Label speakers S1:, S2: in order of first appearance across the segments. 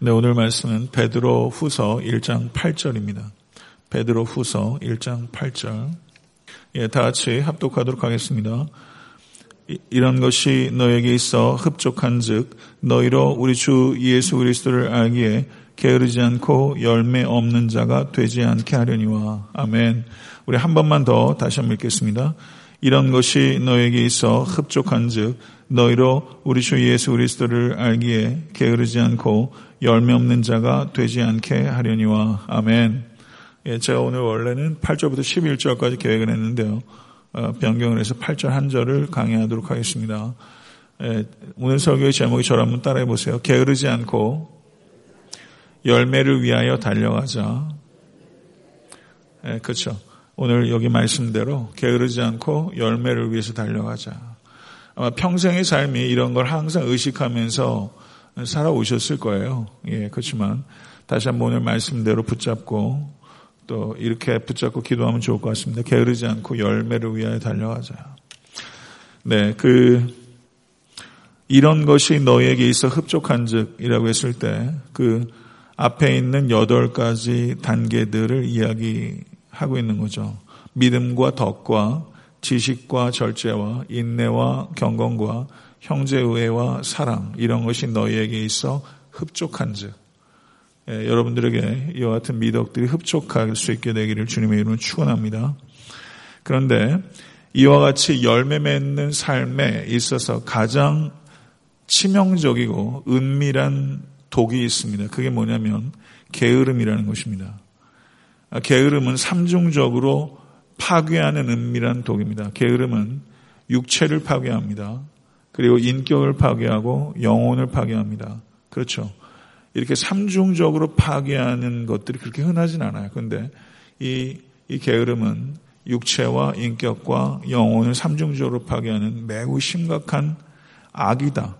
S1: 네, 오늘 말씀은 베드로 후서 1장 8절입니다. 베드로 후서 1장 8절. 예, 다 같이 합독하도록 하겠습니다. 이런 것이 너에게 있어 흡족한 즉, 너희로 우리 주 예수 그리스도를 알기에 게으르지 않고 열매 없는 자가 되지 않게 하려니와. 아멘. 우리 한 번만 더 다시 한번 읽겠습니다. 이런 것이 너에게 있어 흡족한 즉, 너희로 우리 주 예수 그리스도를 알기에 게으르지 않고 열매 없는 자가 되지 않게 하려니와 아멘. 예, 제가 오늘 원래는 8절부터 11절까지 계획을 했는데요. 어, 변경을 해서 8절 1 절을 강의하도록 하겠습니다. 예, 오늘 설교의 제목이 저를 한번 따라해 보세요. 게으르지 않고 열매를 위하여 달려가자. 예, 그렇죠. 오늘 여기 말씀대로 게으르지 않고 열매를 위해서 달려가자. 아마 평생의 삶이 이런 걸 항상 의식하면서 살아오셨을 거예요. 예, 그렇지만 다시 한번 오늘 말씀대로 붙잡고 또 이렇게 붙잡고 기도하면 좋을 것 같습니다. 게으르지 않고 열매를 위하여 달려가자. 네, 그 이런 것이 너에게 희 있어 흡족한즉이라고 했을 때 그 앞에 있는 여덟 가지 단계들을 이야기하고 있는 거죠. 믿음과 덕과 지식과 절제와 인내와 경건과 형제의와 사랑 이런 것이 너희에게 있어 흡족한즉 예, 여러분들에게 이와 같은 미덕들이 흡족할 수 있게 되기를 주님의 이름으로 축원합니다. 그런데 이와 같이 열매 맺는 삶에 있어서 가장 치명적이고 은밀한 독이 있습니다. 그게 뭐냐면 게으름이라는 것입니다. 아, 게으름은 삼중적으로 파괴하는 은밀한 독입니다. 게으름은 육체를 파괴합니다. 그리고 인격을 파괴하고 영혼을 파괴합니다. 그렇죠. 이렇게 삼중적으로 파괴하는 것들이 그렇게 흔하진 않아요. 근데 이, 이 게으름은 육체와 인격과 영혼을 삼중적으로 파괴하는 매우 심각한 악이다.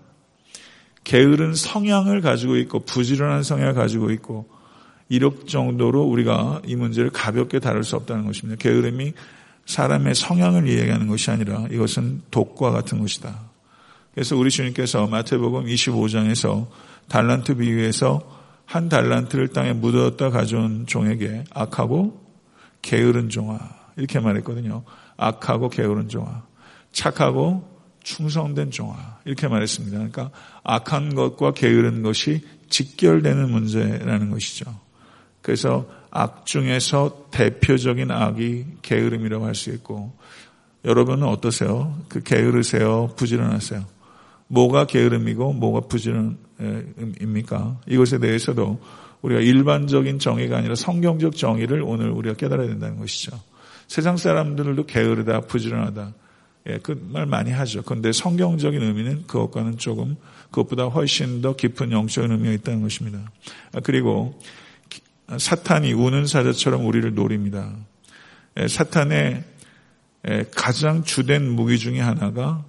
S1: 게으른 성향을 가지고 있고 부지런한 성향을 가지고 있고 이럴 정도로 우리가 이 문제를 가볍게 다룰 수 없다는 것입니다. 게으름이 사람의 성향을 이야기하는 것이 아니라 이것은 독과 같은 것이다. 그래서 우리 주님께서 마태복음 25장에서 달란트 비유에서 한 달란트를 땅에 묻었다 가져온 종에게 악하고 게으른 종아 이렇게 말했거든요. 악하고 게으른 종아, 착하고 충성된 종아 이렇게 말했습니다. 그러니까 악한 것과 게으른 것이 직결되는 문제라는 것이죠. 그래서 악 중에서 대표적인 악이 게으름이라고 할 수 있고 여러분은 어떠세요? 그 게으르세요? 부지런하세요? 뭐가 게으름이고 뭐가 부지런입니까? 이것에 대해서도 우리가 일반적인 정의가 아니라 성경적 정의를 오늘 우리가 깨달아야 된다는 것이죠. 세상 사람들도 게으르다, 부지런하다. 예, 그 말 많이 하죠. 그런데 성경적인 의미는 그것과는 조금 그것보다 훨씬 더 깊은 영적인 의미가 있다는 것입니다. 아, 그리고 아, 사탄이 우는 사자처럼 우리를 노립니다. 예, 사탄의 예, 가장 주된 무기 중의 하나가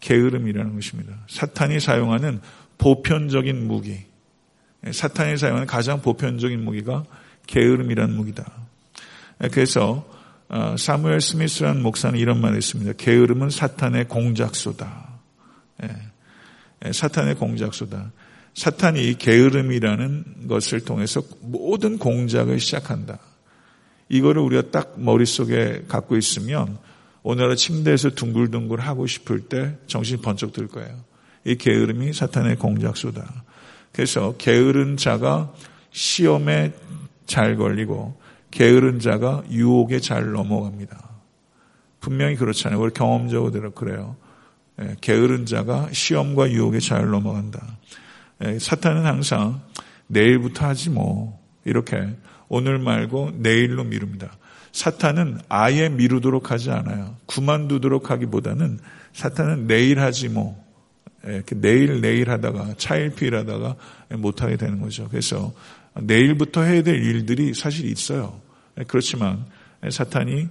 S1: 게으름이라는 것입니다. 사탄이 사용하는 보편적인 무기, 사탄이 사용하는 가장 보편적인 무기가 게으름이라는 무기다. 그래서 어, 사무엘 스미스라는 목사는 이런 말을 했습니다. 게으름은 사탄의 공작소다. 예. 예, 사탄의 공작소다. 사탄이 게으름이라는 것을 통해서 모든 공작을 시작한다. 이거를 우리가 딱 머릿속에 갖고 있으면 오늘날 침대에서 둥글둥글 하고 싶을 때 정신이 번쩍 들 거예요. 이 게으름이 사탄의 공작수다. 그래서 게으른 자가 시험에 잘 걸리고 게으른 자가 유혹에 잘 넘어갑니다. 분명히 그렇잖아요. 우리 경험적으로 그래요. 예, 게으른 자가 시험과 유혹에 잘 넘어간다. 예, 사탄은 항상 내일부터 하지 뭐 이렇게 오늘 말고 내일로 미룹니다. 사탄은 아예 미루도록 하지 않아요. 그만두도록 하기보다는 사탄은 내일 하지 뭐. 예, 이렇게 내일 내일 하다가 차일피일 하다가 못하게 되는 거죠. 그래서 내일부터 해야 될 일들이 사실 있어요. 예, 그렇지만 사탄이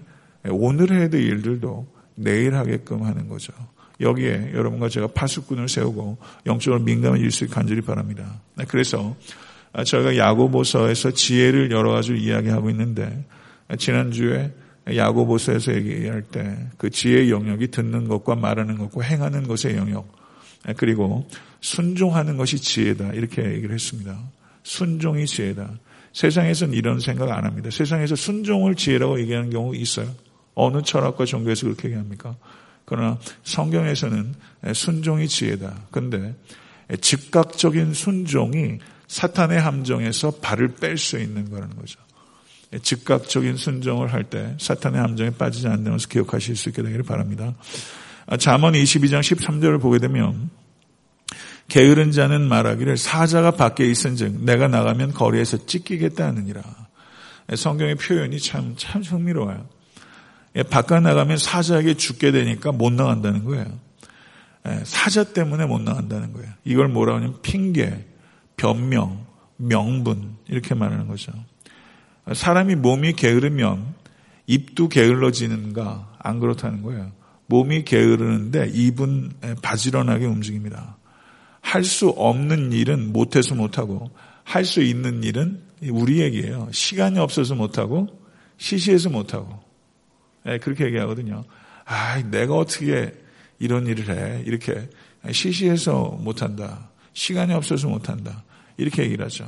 S1: 오늘 해야 될 일들도 내일 하게끔 하는 거죠. 여기에 여러분과 제가 파수꾼을 세우고 영적으로 민감해질 수 있게 간절히 바랍니다. 네, 그래서 아, 저희가 야고보서에서 지혜를 여러 가지 이야기하고 있는데 지난주에 야고보서에서 얘기할 때 그 지혜의 영역이 듣는 것과 말하는 것과 행하는 것의 영역 그리고 순종하는 것이 지혜다 이렇게 얘기를 했습니다. 순종이 지혜다. 세상에서는 이런 생각 안 합니다. 세상에서 순종을 지혜라고 얘기하는 경우 있어요. 어느 철학과 종교에서 그렇게 얘기합니까? 그러나 성경에서는 순종이 지혜다. 근데 즉각적인 순종이 사탄의 함정에서 발을 뺄 수 있는 거라는 거죠. 즉각적인 순종을 할 때 사탄의 함정에 빠지지 않으면서 기억하실 수 있게 되기를 바랍니다. 아, 잠언 22장 13절을 보게 되면 게으른 자는 말하기를 사자가 밖에 있은즉 내가 나가면 거리에서 찢기겠다 느니라 예, 성경의 표현이 참 참 흥미로워요. 바깥 예, 나가면 사자에게 죽게 되니까 못 나간다는 거예요. 예, 사자 때문에 못 나간다는 거예요. 이걸 뭐라 하냐면 핑계, 변명, 명분 이렇게 말하는 거죠. 사람이 몸이 게으르면 입도 게을러지는가? 안 그렇다는 거예요. 몸이 게으르는데 입은 바지런하게 움직입니다. 할 수 없는 일은 못해서 못하고 할 수 있는 일은 우리 에게요 시간이 없어서 못하고 시시해서 못하고 예, 그렇게 얘기하거든요. 아, 내가 어떻게 이런 일을 해? 이렇게 시시해서 못한다. 시간이 없어서 못한다. 이렇게 얘기를 하죠.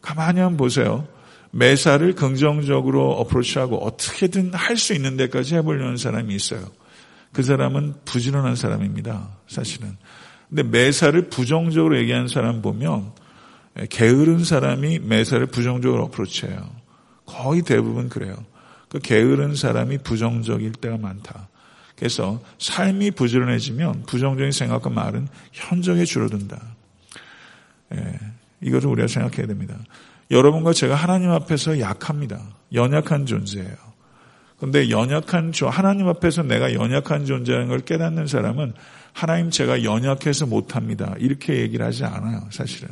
S1: 가만히 한번 보세요. 매사를 긍정적으로 어프로치하고 어떻게든 할 수 있는 데까지 해보려는 사람이 있어요. 그 사람은 부지런한 사람입니다. 사실은. 근데 매사를 부정적으로 얘기하는 사람 보면 게으른 사람이 매사를 부정적으로 어프로치해요. 거의 대부분 그래요. 그 게으른 사람이 부정적일 때가 많다. 그래서 삶이 부지런해지면 부정적인 생각과 말은 현저히 줄어든다. 예, 이것을 우리가 생각해야 됩니다. 여러분과 제가 하나님 앞에서 약합니다. 연약한 존재예요. 근데 연약한 존 하나님 앞에서 내가 연약한 존재라는 걸 깨닫는 사람은 하나님 제가 연약해서 못합니다. 이렇게 얘기를 하지 않아요. 사실은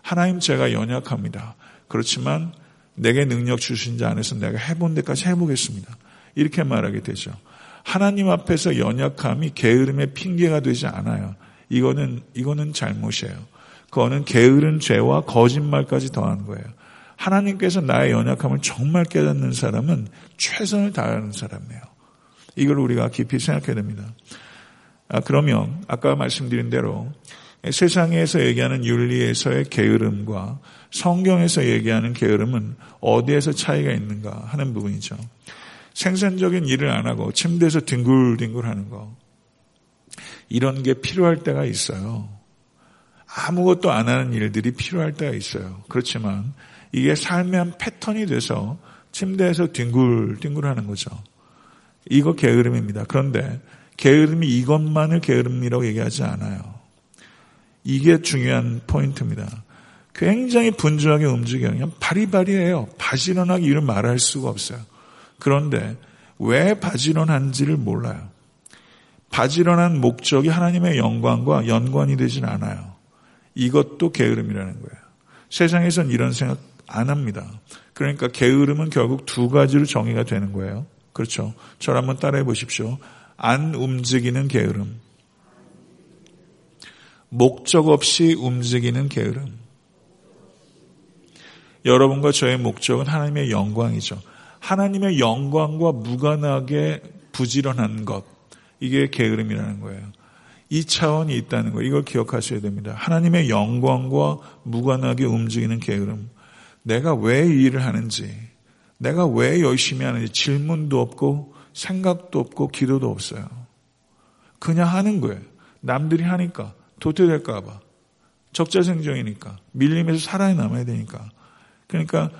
S1: 하나님 제가 연약합니다. 그렇지만 내게 능력 주신 자 안에서 내가 해본 데까지 해보겠습니다. 이렇게 말하게 되죠. 하나님 앞에서 연약함이 게으름의 핑계가 되지 않아요. 이거는 이거는 잘못이에요. 그거는 게으른 죄와 거짓말까지 더한 거예요. 하나님께서 나의 연약함을 정말 깨닫는 사람은 최선을 다하는 사람이에요. 이걸 우리가 깊이 생각해야 됩니다. 아, 그러면 아까 말씀드린 대로 세상에서 얘기하는 윤리에서의 게으름과 성경에서 얘기하는 게으름은 어디에서 차이가 있는가 하는 부분이죠. 생산적인 일을 안 하고 침대에서 뒹굴뒹굴 하는 거. 이런 게 필요할 때가 있어요. 아무것도 안 하는 일들이 필요할 때가 있어요. 그렇지만 이게 삶의 한 패턴이 돼서 침대에서 뒹굴뒹굴 하는 거죠. 이거 게으름입니다. 그런데 게으름이 이것만을 게으름이라고 얘기하지 않아요. 이게 중요한 포인트입니다. 굉장히 분주하게 움직여요. 그냥 바리바리해요. 바지런하게 이를 말할 수가 없어요. 그런데 왜 바지런한지를 몰라요. 바지런한 목적이 하나님의 영광과 연관이 되진 않아요. 이것도 게으름이라는 거예요. 세상에선 이런 생각 안 합니다. 그러니까 게으름은 결국 두 가지로 정의가 되는 거예요. 그렇죠. 저를 한번 따라해 보십시오. 안 움직이는 게으름. 목적 없이 움직이는 게으름. 여러분과 저의 목적은 하나님의 영광이죠. 하나님의 영광과 무관하게 부지런한 것. 이게 게으름이라는 거예요. 이 차원이 있다는 거 이걸 기억하셔야 됩니다. 하나님의 영광과 무관하게 움직이는 게으름. 내가 왜이 일을 하는지, 내가 왜 열심히 하는지 질문도 없고 생각도 없고 기도도 없어요. 그냥 하는 거예요. 남들이 하니까 도태될까봐 적자생존이니까 밀림에서 살아남아야 되니까 그러니까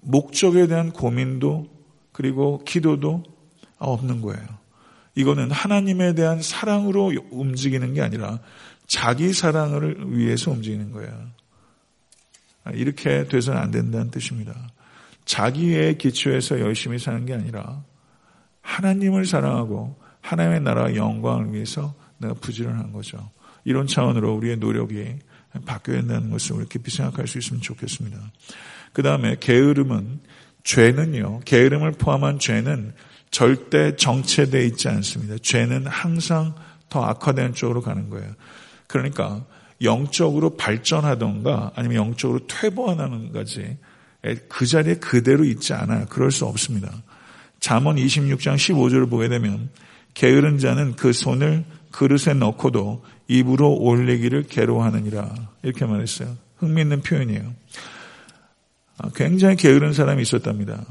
S1: 목적에 대한 고민도 그리고 기도도 없는 거예요. 이거는 하나님에 대한 사랑으로 움직이는 게 아니라 자기 사랑을 위해서 움직이는 거예요. 아, 이렇게 돼서는 안 된다는 뜻입니다. 자기의 기초에서 열심히 사는 게 아니라 하나님을 사랑하고 하나님의 나라 영광을 위해서 내가 부지런한 거죠. 이런 차원으로 우리의 노력이 바뀌어야 된다는 것을 우리 깊이 생각할 수 있으면 좋겠습니다. 그 다음에 게으름은 죄는요. 게으름을 포함한 죄는 절대 정체되어 있지 않습니다. 죄는 항상 더 악화되는 쪽으로 가는 거예요. 그러니까 영적으로 발전하던가 아니면 영적으로 퇴보하는가지 그 자리에 그대로 있지 않아 그럴 수 없습니다. 잠언 26장 15절을 보게 되면 게으른 자는 그 손을 그릇에 넣고도 입으로 올리기를 괴로워하느니라 이렇게 말했어요. 흥미있는 표현이에요. 아, 굉장히 게으른 사람이 있었답니다.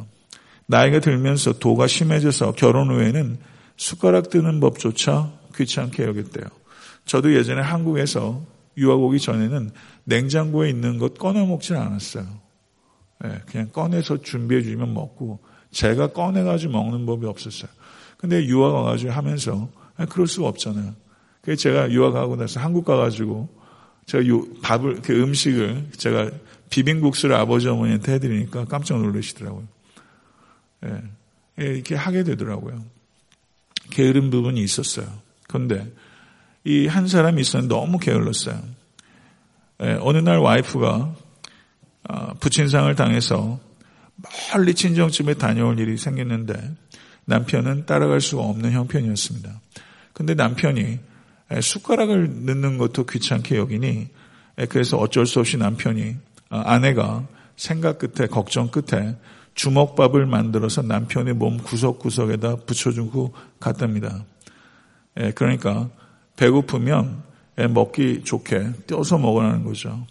S1: 나이가 들면서 도가 심해져서 결혼 후에는 숟가락 뜨는 법조차 귀찮게 여겼대요. 저도 예전에 한국에서 유학 오기 전에는 냉장고에 있는 것 꺼내 먹진 않았어요. 예, 그냥 꺼내서 준비해 주면 먹고 제가 꺼내가지고 먹는 법이 없었어요. 근데 유학 와가지고 하면서 아, 그럴 수가 없잖아요. 그래서 제가 유학하고 나서 한국 가가지고 제가 밥을, 그 음식을 제가 비빔국수를 아버지 어머니한테 해드리니까 깜짝 놀라시더라고요. 예. 예, 이렇게 하게 되더라고요. 게으른 부분이 있었어요. 그런데 이 한 사람이 있었는데 너무 게을렀어요. 예, 어느 날 와이프가 아, 부친상을 당해서 멀리 친정집에 다녀올 일이 생겼는데 남편은 따라갈 수가 없는 형편이었습니다. 근데 남편이 숟가락을 넣는 것도 귀찮게 여기니 그래서 어쩔 수 없이 남편이 아, 아내가 생각 끝에 걱정 끝에 주먹밥을 만들어서 남편의 몸 구석구석에다 붙여주고 갔답니다. 예, 그러니까 배고프면 예, 먹기 좋게 떼어서 먹으라는 거죠.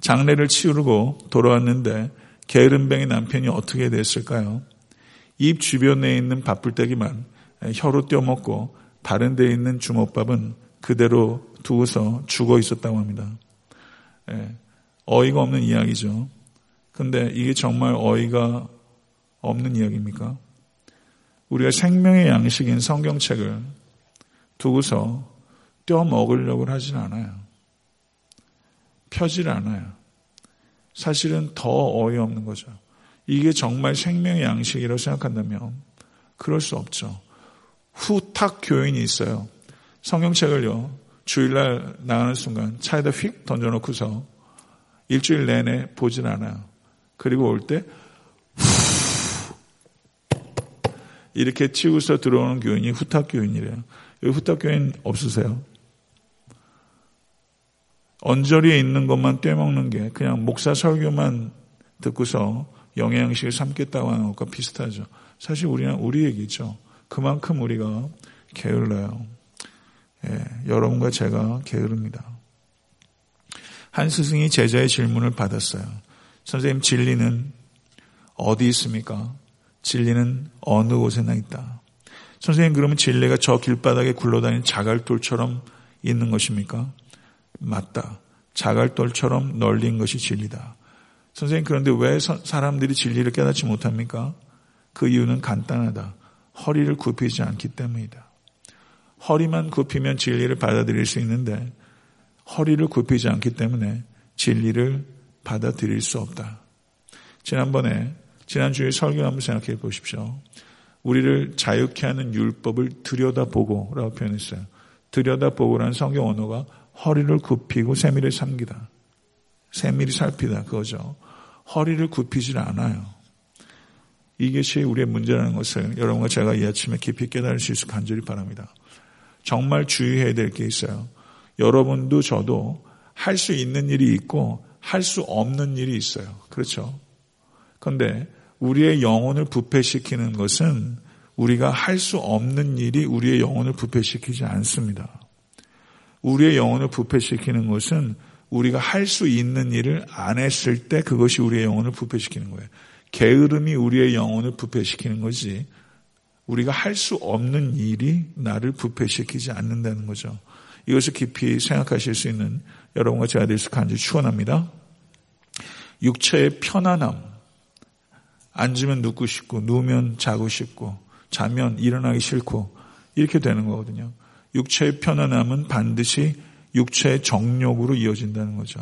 S1: 장례를 치르고 우 돌아왔는데 게으름뱅이 남편이 어떻게 됐을까요? 입 주변에 있는 밥풀떼기만 예, 혀로 떼어먹고 다른 데 있는 주먹밥은 그대로 두고서 죽어 있었다고 합니다. 예, 어이가 없는 이야기죠. 근데 이게 정말 어이가 없는 이야기입니까? 우리가 생명의 양식인 성경책을 두고서 떼어 먹으려고 하진 않아요. 펴질 않아요. 사실은 더 어이없는 거죠. 이게 정말 생명의 양식이라고 생각한다면 그럴 수 없죠. 후탁 교인이 있어요. 성경책을요. 주일날 나가는 순간 차에다 휙 던져놓고서 일주일 내내 보진 않아요. 그리고 올때 이렇게 치우서 들어오는 교인이 후탁 교인이래요. 여기 후탁 교인 없으세요? 언저리에 있는 것만 떼먹는 게 그냥 목사 설교만 듣고서 영양식을 삼겠다고 하는 것과 비슷하죠. 사실 우리는 우리 얘기죠. 그만큼 우리가 게을러요. 예, 여러분과 제가 게으릅니다. 한 스승이 제자의 질문을 받았어요. 선생님, 진리는 어디 있습니까? 진리는 어느 곳에나 있다. 선생님 그러면 진리가 저 길바닥에 굴러다니는 자갈돌처럼 있는 것입니까? 맞다. 자갈돌처럼 널린 것이 진리다. 선생님 그런데 왜 사람들이 진리를 깨닫지 못합니까? 그 이유는 간단하다. 허리를 굽히지 않기 때문이다. 허리만 굽히면 진리를 받아들일 수 있는데 허리를 굽히지 않기 때문에 진리를 받아들일 수 없다. 지난번에 지난주에 설교를 한번 생각해 보십시오. 우리를 자유케 하는 율법을 들여다보고라고 표현했어요. 들여다보고라는 성경 언어가 허리를 굽히고 세밀히 삼기다. 세밀히 살피다 그거죠. 허리를 굽히질 않아요. 이것이 우리의 문제라는 것을 여러분과 제가 이 아침에 깊이 깨달을 수 있을 간절히 바랍니다. 정말 주의해야 될 게 있어요. 여러분도 저도 할 수 있는 일이 있고 할 수 없는 일이 있어요. 그렇죠. 그런데 우리의 영혼을 부패시키는 것은 우리가 할 수 없는 일이 우리의 영혼을 부패시키지 않습니다. 우리의 영혼을 부패시키는 것은 우리가 할 수 있는 일을 안 했을 때 그것이 우리의 영혼을 부패시키는 거예요. 게으름이 우리의 영혼을 부패시키는 거지 우리가 할 수 없는 일이 나를 부패시키지 않는다는 거죠. 이것을 깊이 생각하실 수 있는 여러분과 제가 될수 간절히 추원합니다. 육체의 편안함, 앉으면 눕고 싶고 누우면 자고 싶고 자면 일어나기 싫고 이렇게 되는 거거든요. 육체의 편안함은 반드시 육체의 정욕으로 이어진다는 거죠.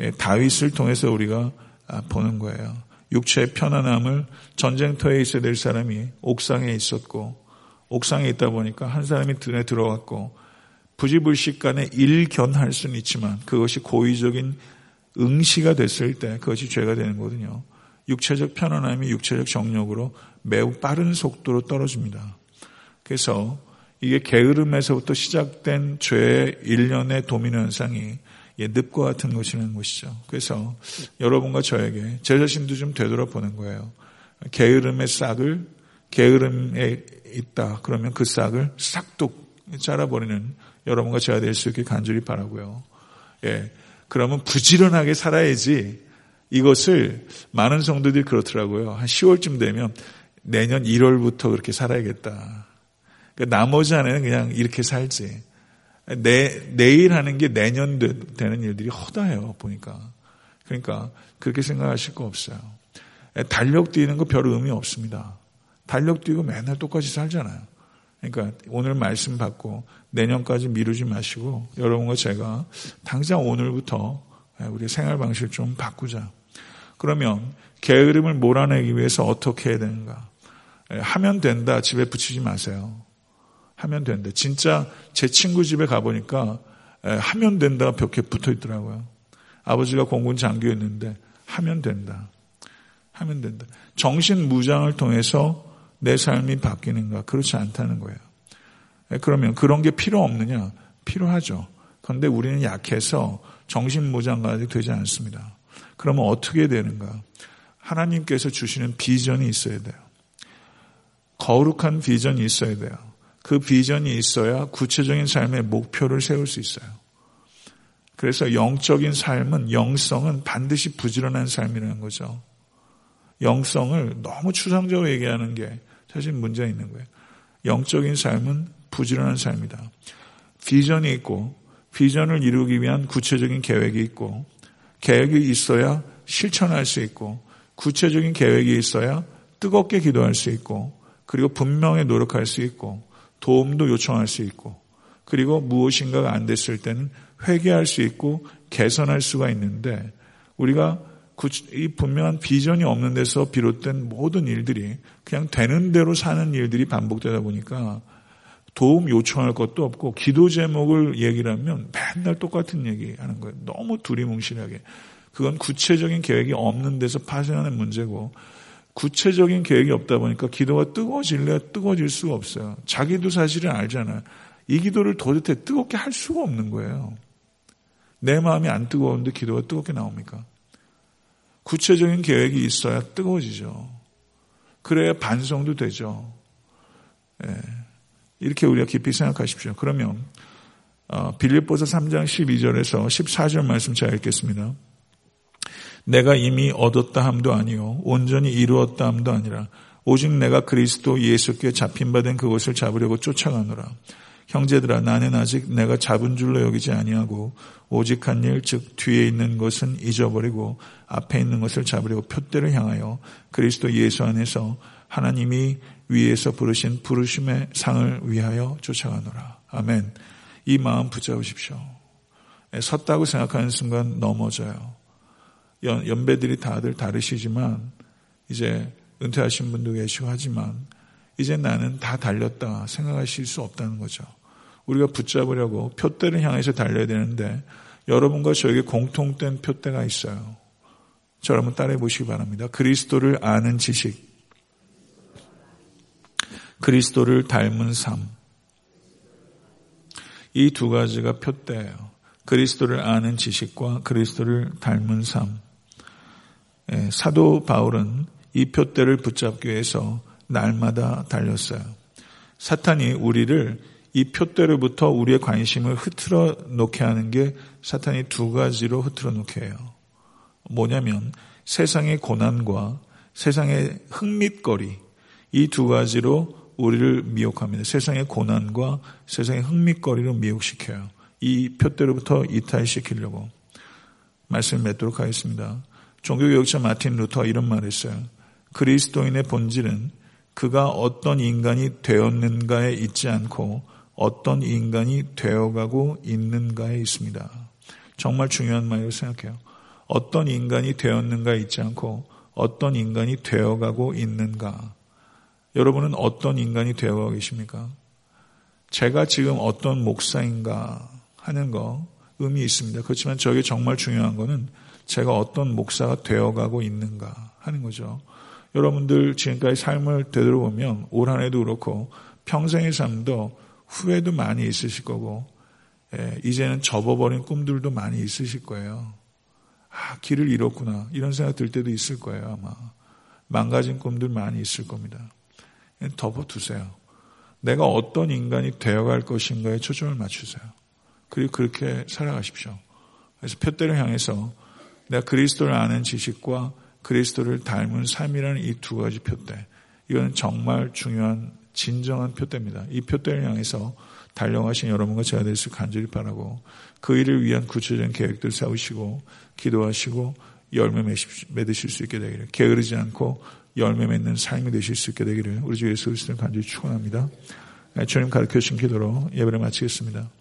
S1: 예, 다윗을 통해서 우리가 아, 보는 거예요. 육체의 편안함을 전쟁터에 있어야 될 사람이 옥상에 있었고 옥상에 있다 보니까 한 사람이 눈에 들어왔고 부지불식 간에 일견할 수는 있지만 그것이 고의적인 응시가 됐을 때 그것이 죄가 되는 거거든요. 육체적 편안함이 육체적 정력으로 매우 빠른 속도로 떨어집니다. 그래서 이게 게으름에서부터 시작된 죄의 일련의 도미노 현상이 늪과 같은 것이라는 것이죠. 그래서 여러분과 저에게 제 자신도 좀 되돌아보는 거예요. 게으름의 싹을 게으름에 있다. 그러면 그 싹을 싹둑 잘라버리는 여러분과 제가 될 수 있게 간절히 바라고요. 예. 그러면 부지런하게 살아야지 이것을 많은 성도들이 그렇더라고요. 한 10월쯤 되면 내년 1월부터 그렇게 살아야겠다. 그러니까 나머지 한해는 그냥 이렇게 살지. 내, 내일 하는 게 내년 되, 는 일들이 허다해요, 보니까. 그러니까 그렇게 생각하실 거 없어요. 달력 뛰는 거 별 의미 없습니다. 달력 뛰고 맨날 똑같이 살잖아요. 그러니까 오늘 말씀 받고 내년까지 미루지 마시고 여러분과 제가 당장 오늘부터 우리 생활 방식을 좀 바꾸자. 그러면 게으름을 몰아내기 위해서 어떻게 해야 되는가? 예, 하면 된다. 집에 붙이지 마세요. 하면 된다. 진짜 제 친구 집에 가보니까 예, 하면 된다가 벽에 붙어 있더라고요. 아버지가 공군 장교였는데 하면 된다. 하면 된다. 정신 무장을 통해서 내 삶이 바뀌는가? 그렇지 않다는 거예요. 예, 그러면 그런 게 필요 없느냐? 필요하죠. 그런데 우리는 약해서 정신 무장까지 되지 않습니다. 그러면 어떻게 되는가? 하나님께서 주시는 비전이 있어야 돼요. 거룩한 비전이 있어야 돼요. 그 비전이 있어야 구체적인 삶의 목표를 세울 수 있어요. 그래서 영적인 삶은 영성은 반드시 부지런한 삶이라는 거죠. 영성을 너무 추상적으로 얘기하는 게 사실 문제 있는 거예요. 영적인 삶은 부지런한 삶이다. 비전이 있고 비전을 이루기 위한 구체적인 계획이 있고 계획이 있어야 실천할 수 있고 구체적인 계획이 있어야 뜨겁게 기도할 수 있고 그리고 분명히 노력할 수 있고 도움도 요청할 수 있고 그리고 무엇인가가 안 됐을 때는 회개할 수 있고 개선할 수가 있는데 우리가 이 분명한 비전이 없는 데서 비롯된 모든 일들이 그냥 되는 대로 사는 일들이 반복되다 보니까 도움 요청할 것도 없고 기도 제목을 얘기를 하면 맨날 똑같은 얘기 하는 거예요. 너무 두리뭉실하게. 그건 구체적인 계획이 없는 데서 파생하는 문제고 구체적인 계획이 없다 보니까 기도가 뜨거워질래야 뜨거워질 수가 없어요. 자기도 사실은 알잖아요. 이 기도를 도대체 뜨겁게 할 수가 없는 거예요. 내 마음이 안 뜨거운데 기도가 뜨겁게 나옵니까? 구체적인 계획이 있어야 뜨거워지죠. 그래야 반성도 되죠. 예. 이렇게 우리가 깊이 생각하십시오. 그러면 어, 빌립보서 3장 12절에서 14절 말씀 제가 읽겠습니다. 내가 이미 얻었다 함도 아니요 온전히 이루었다 함도 아니라 오직 내가 그리스도 예수께 잡힌 바 된 그것을 잡으려고 쫓아가노라. 형제들아 나는 아직 내가 잡은 줄로 여기지 아니하고 오직 한 일 즉 뒤에 있는 것은 잊어버리고 앞에 있는 것을 잡으려고 표대를 향하여 그리스도 예수 안에서 하나님이 위에서 부르신 부르심의 상을 위하여 쫓아가노라. 아멘. 이 마음 붙잡으십시오. 예, 섰다고 생각하는 순간 넘어져요. 연, 연배들이 다들 다르시지만 이제 은퇴하신 분도 계시고 하지만 이제 나는 다 달렸다 생각하실 수 없다는 거죠. 우리가 붙잡으려고 표대를 향해서 달려야 되는데 여러분과 저에게 공통된 표대가 있어요. 저 여러분 따라해 보시기 바랍니다. 그리스도를 아는 지식. 그리스도를 닮은 삶. 이 두 가지가 표대예요. 그리스도를 아는 지식과 그리스도를 닮은 삶. 예, 사도 바울은 이 표대를 붙잡기 위해서 날마다 달렸어요. 사탄이 우리를 이 표대로부터 우리의 관심을 흐트러 놓게 하는 게 사탄이 두 가지로 흐트러 놓게 해요. 뭐냐면 세상의 고난과 세상의 흥미거리 이 두 가지로 우리를 미혹합니다. 세상의 고난과 세상의 흥미거리로 미혹시켜요. 이 표대로부터 이탈시키려고 말씀을 맺도록 하겠습니다. 종교교육자 마틴 루터가 이런 말을 했어요. 그리스도인의 본질은 그가 어떤 인간이 되었는가에 있지 않고 어떤 인간이 되어가고 있는가에 있습니다. 정말 중요한 말이라고 생각해요. 어떤 인간이 되었는가에 있지 않고 어떤 인간이 되어가고 있는가. 여러분은 어떤 인간이 되어 가고 계십니까? 제가 지금 어떤 목사인가 하는 거 의미 있습니다. 그렇지만 저게 정말 중요한 거는 제가 어떤 목사가 되어가고 있는가 하는 거죠. 여러분들 지금까지 삶을 되돌아보면 올 한 해도 그렇고 평생의 삶도 후회도 많이 있으실 거고 예, 이제는 접어버린 꿈들도 많이 있으실 거예요. 아, 길을 잃었구나 이런 생각 들 때도 있을 거예요 아마 망가진 꿈들 많이 있을 겁니다. 덮어두세요. 내가 어떤 인간이 되어갈 것인가에 초점을 맞추세요. 그리고 그렇게 살아가십시오. 그래서 표대를 향해서 내가 그리스도를 아는 지식과 그리스도를 닮은 삶이라는 이 두 가지 표대. 이건 정말 중요한 진정한 표대입니다. 이 표대를 향해서 달려가신 여러분과 제가 될 수 간절히 바라고 그 일을 위한 구체적인 계획들 세우시고 기도하시고 열매 맺으실 수 있게 되기를 게으르지 않고 열매 맺는 삶이 되실 수 있게 되기를 우리 주 예수 그리스도를 간절히 축원합니다. 네, 주님 가르쳐 주신 기도로 예배를 마치겠습니다.